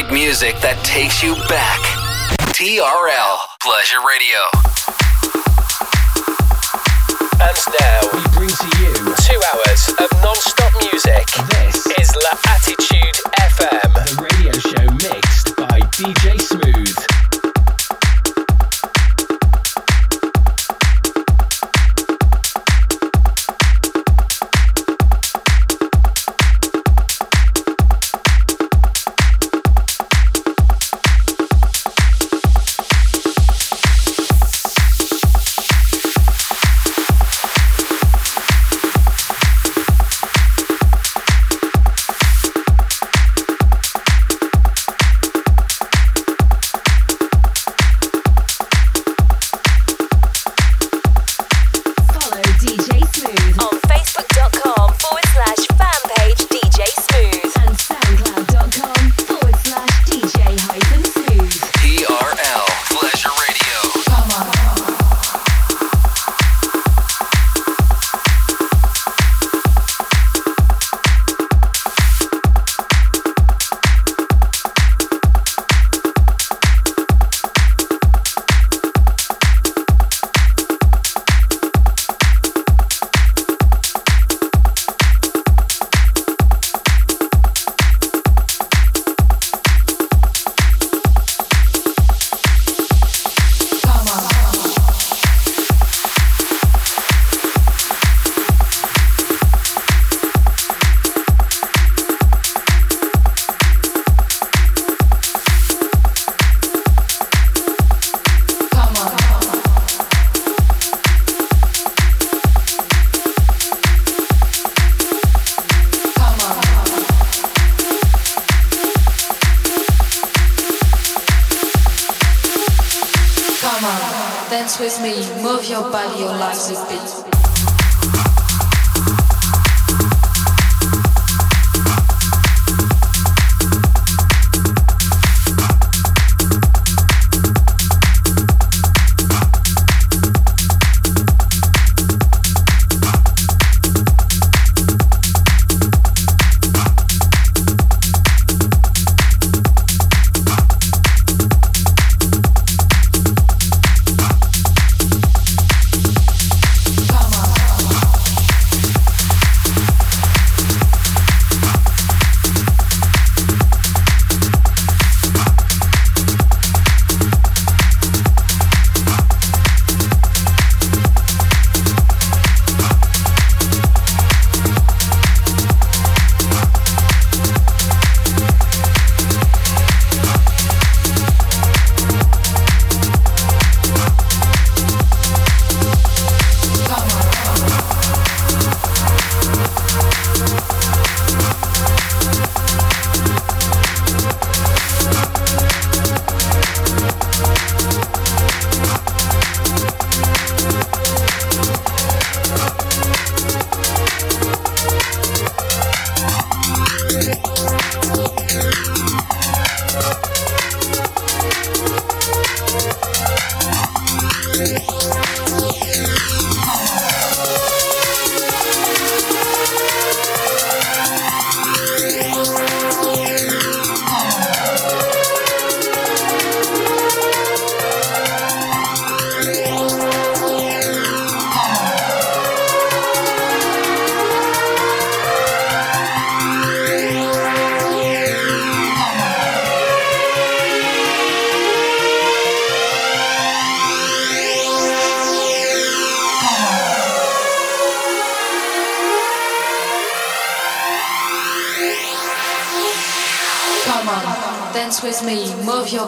Great music that takes you back. TRL Pleasure Radio. And now we bring to you two hours of non-stop music. This is La Attitude FM, the radio show mixed by DJ Smooth.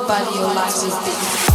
nobody will like this.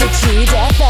to FM.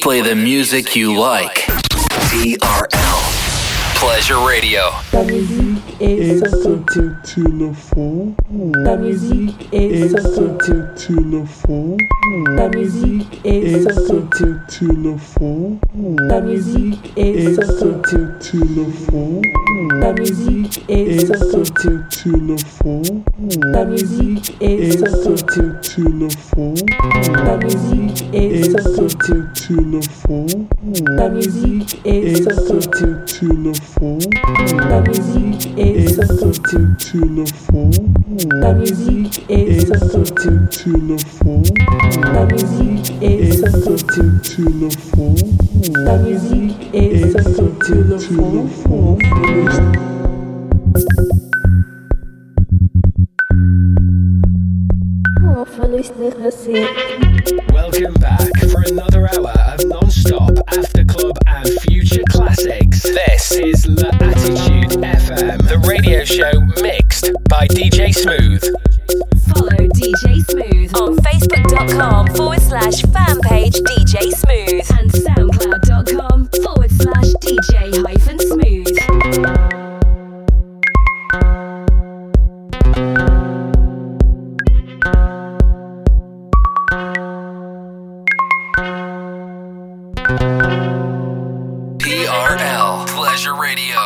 Play the music you like. TRL Pleasure Radio. La musique est sur le fond. La musique est sur le fond. La musique est sur le fond. La musique est sur le fond. La musique est sur le fond. La musique est sur le fond. La musique est sur le fond. La musique est sur le fond. La musique est sur le fond. La musique est sur le fond. La musique est sur le fond. La musique est sur le fond. Welcome back for another hour of non-stop after club and future classics. This is L'Attitude FM, the radio show mixed by DJ Smooth. Follow DJ Smooth on Facebook.com forward slash fan page DJ Smooth and SoundCloud.com forward slash DJ hyphen Smooth. Radio.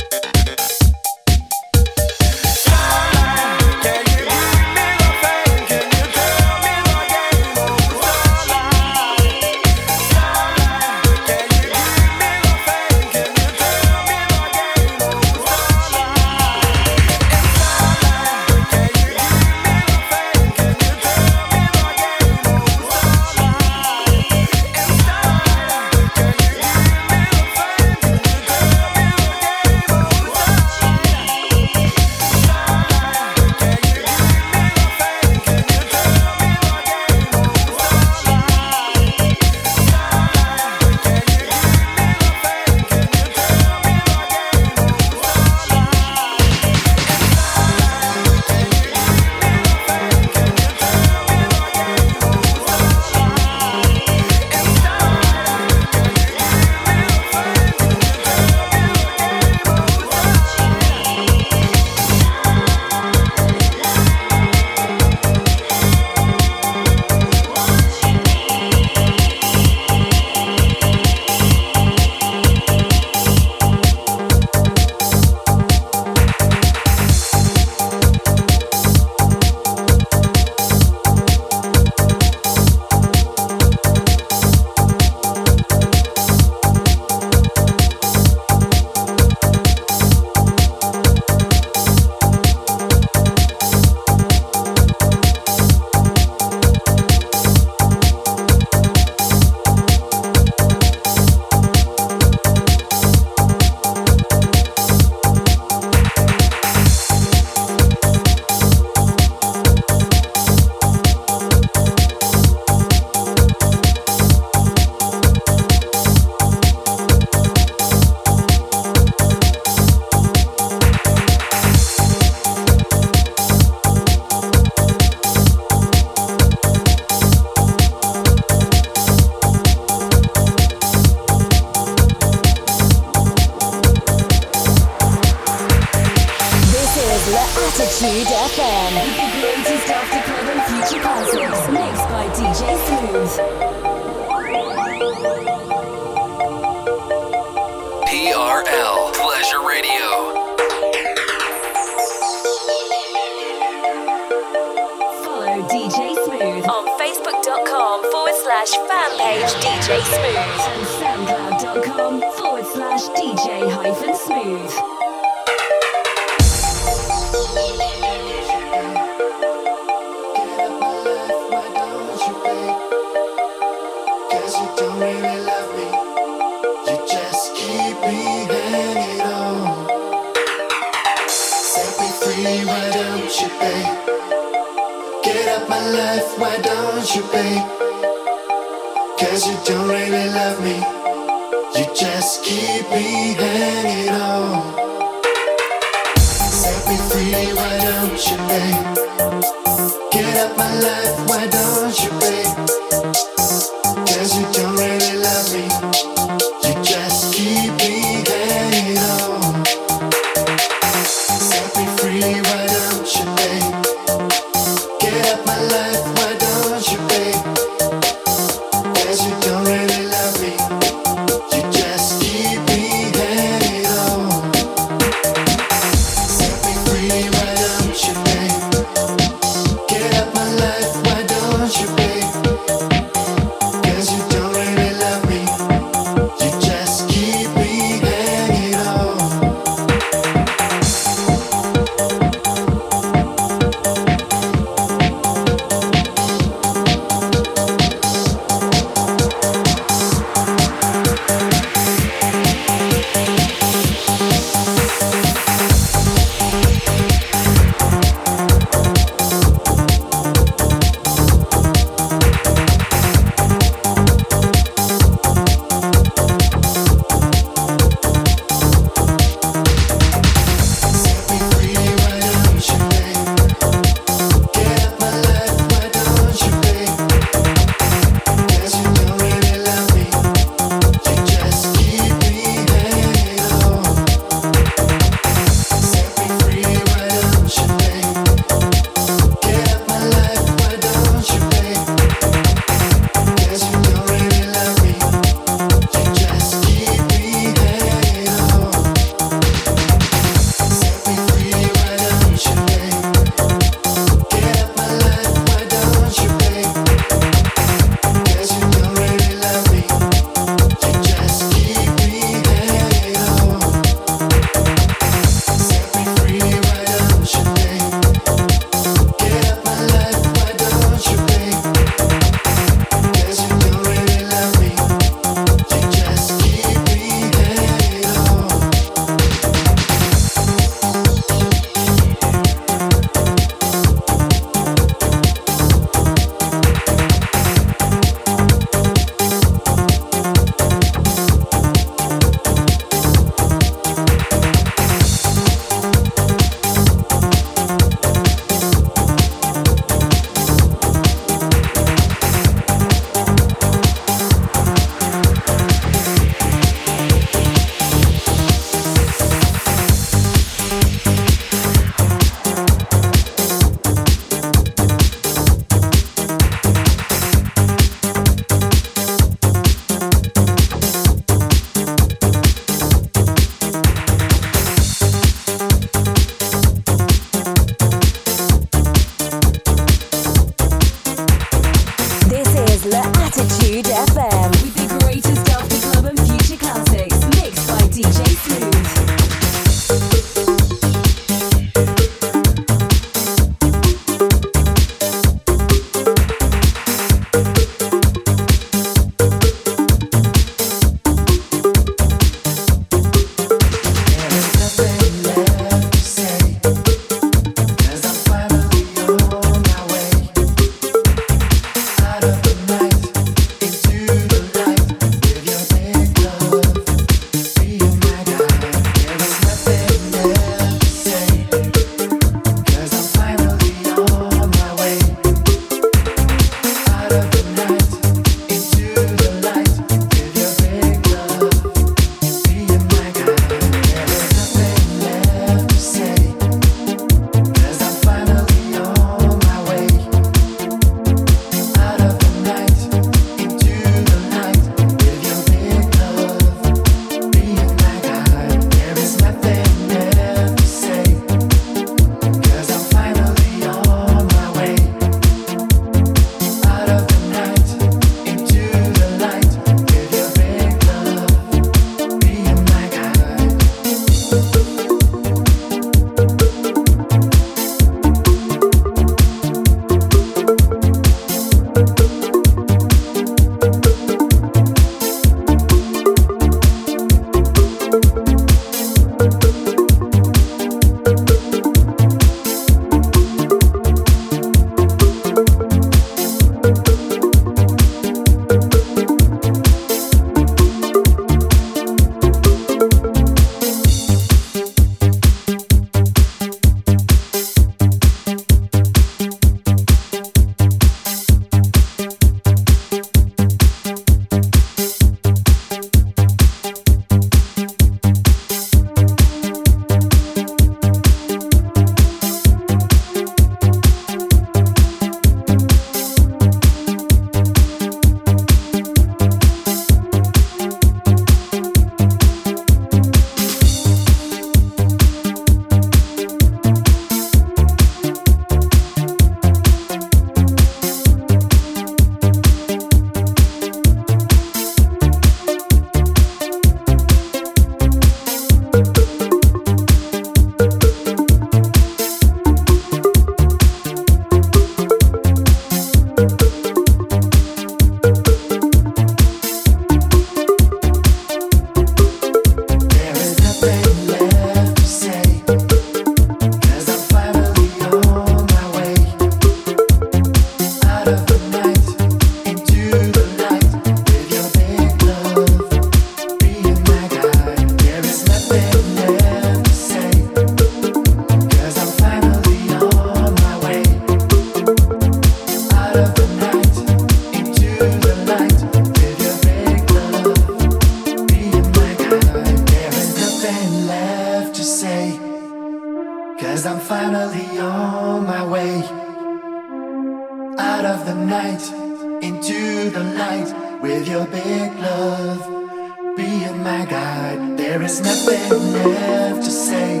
The light with your big love being my guide. There is nothing left to say.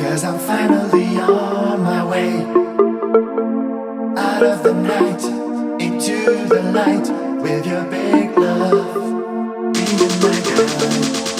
Cause I'm finally on my way out of the night into the light with your big love being my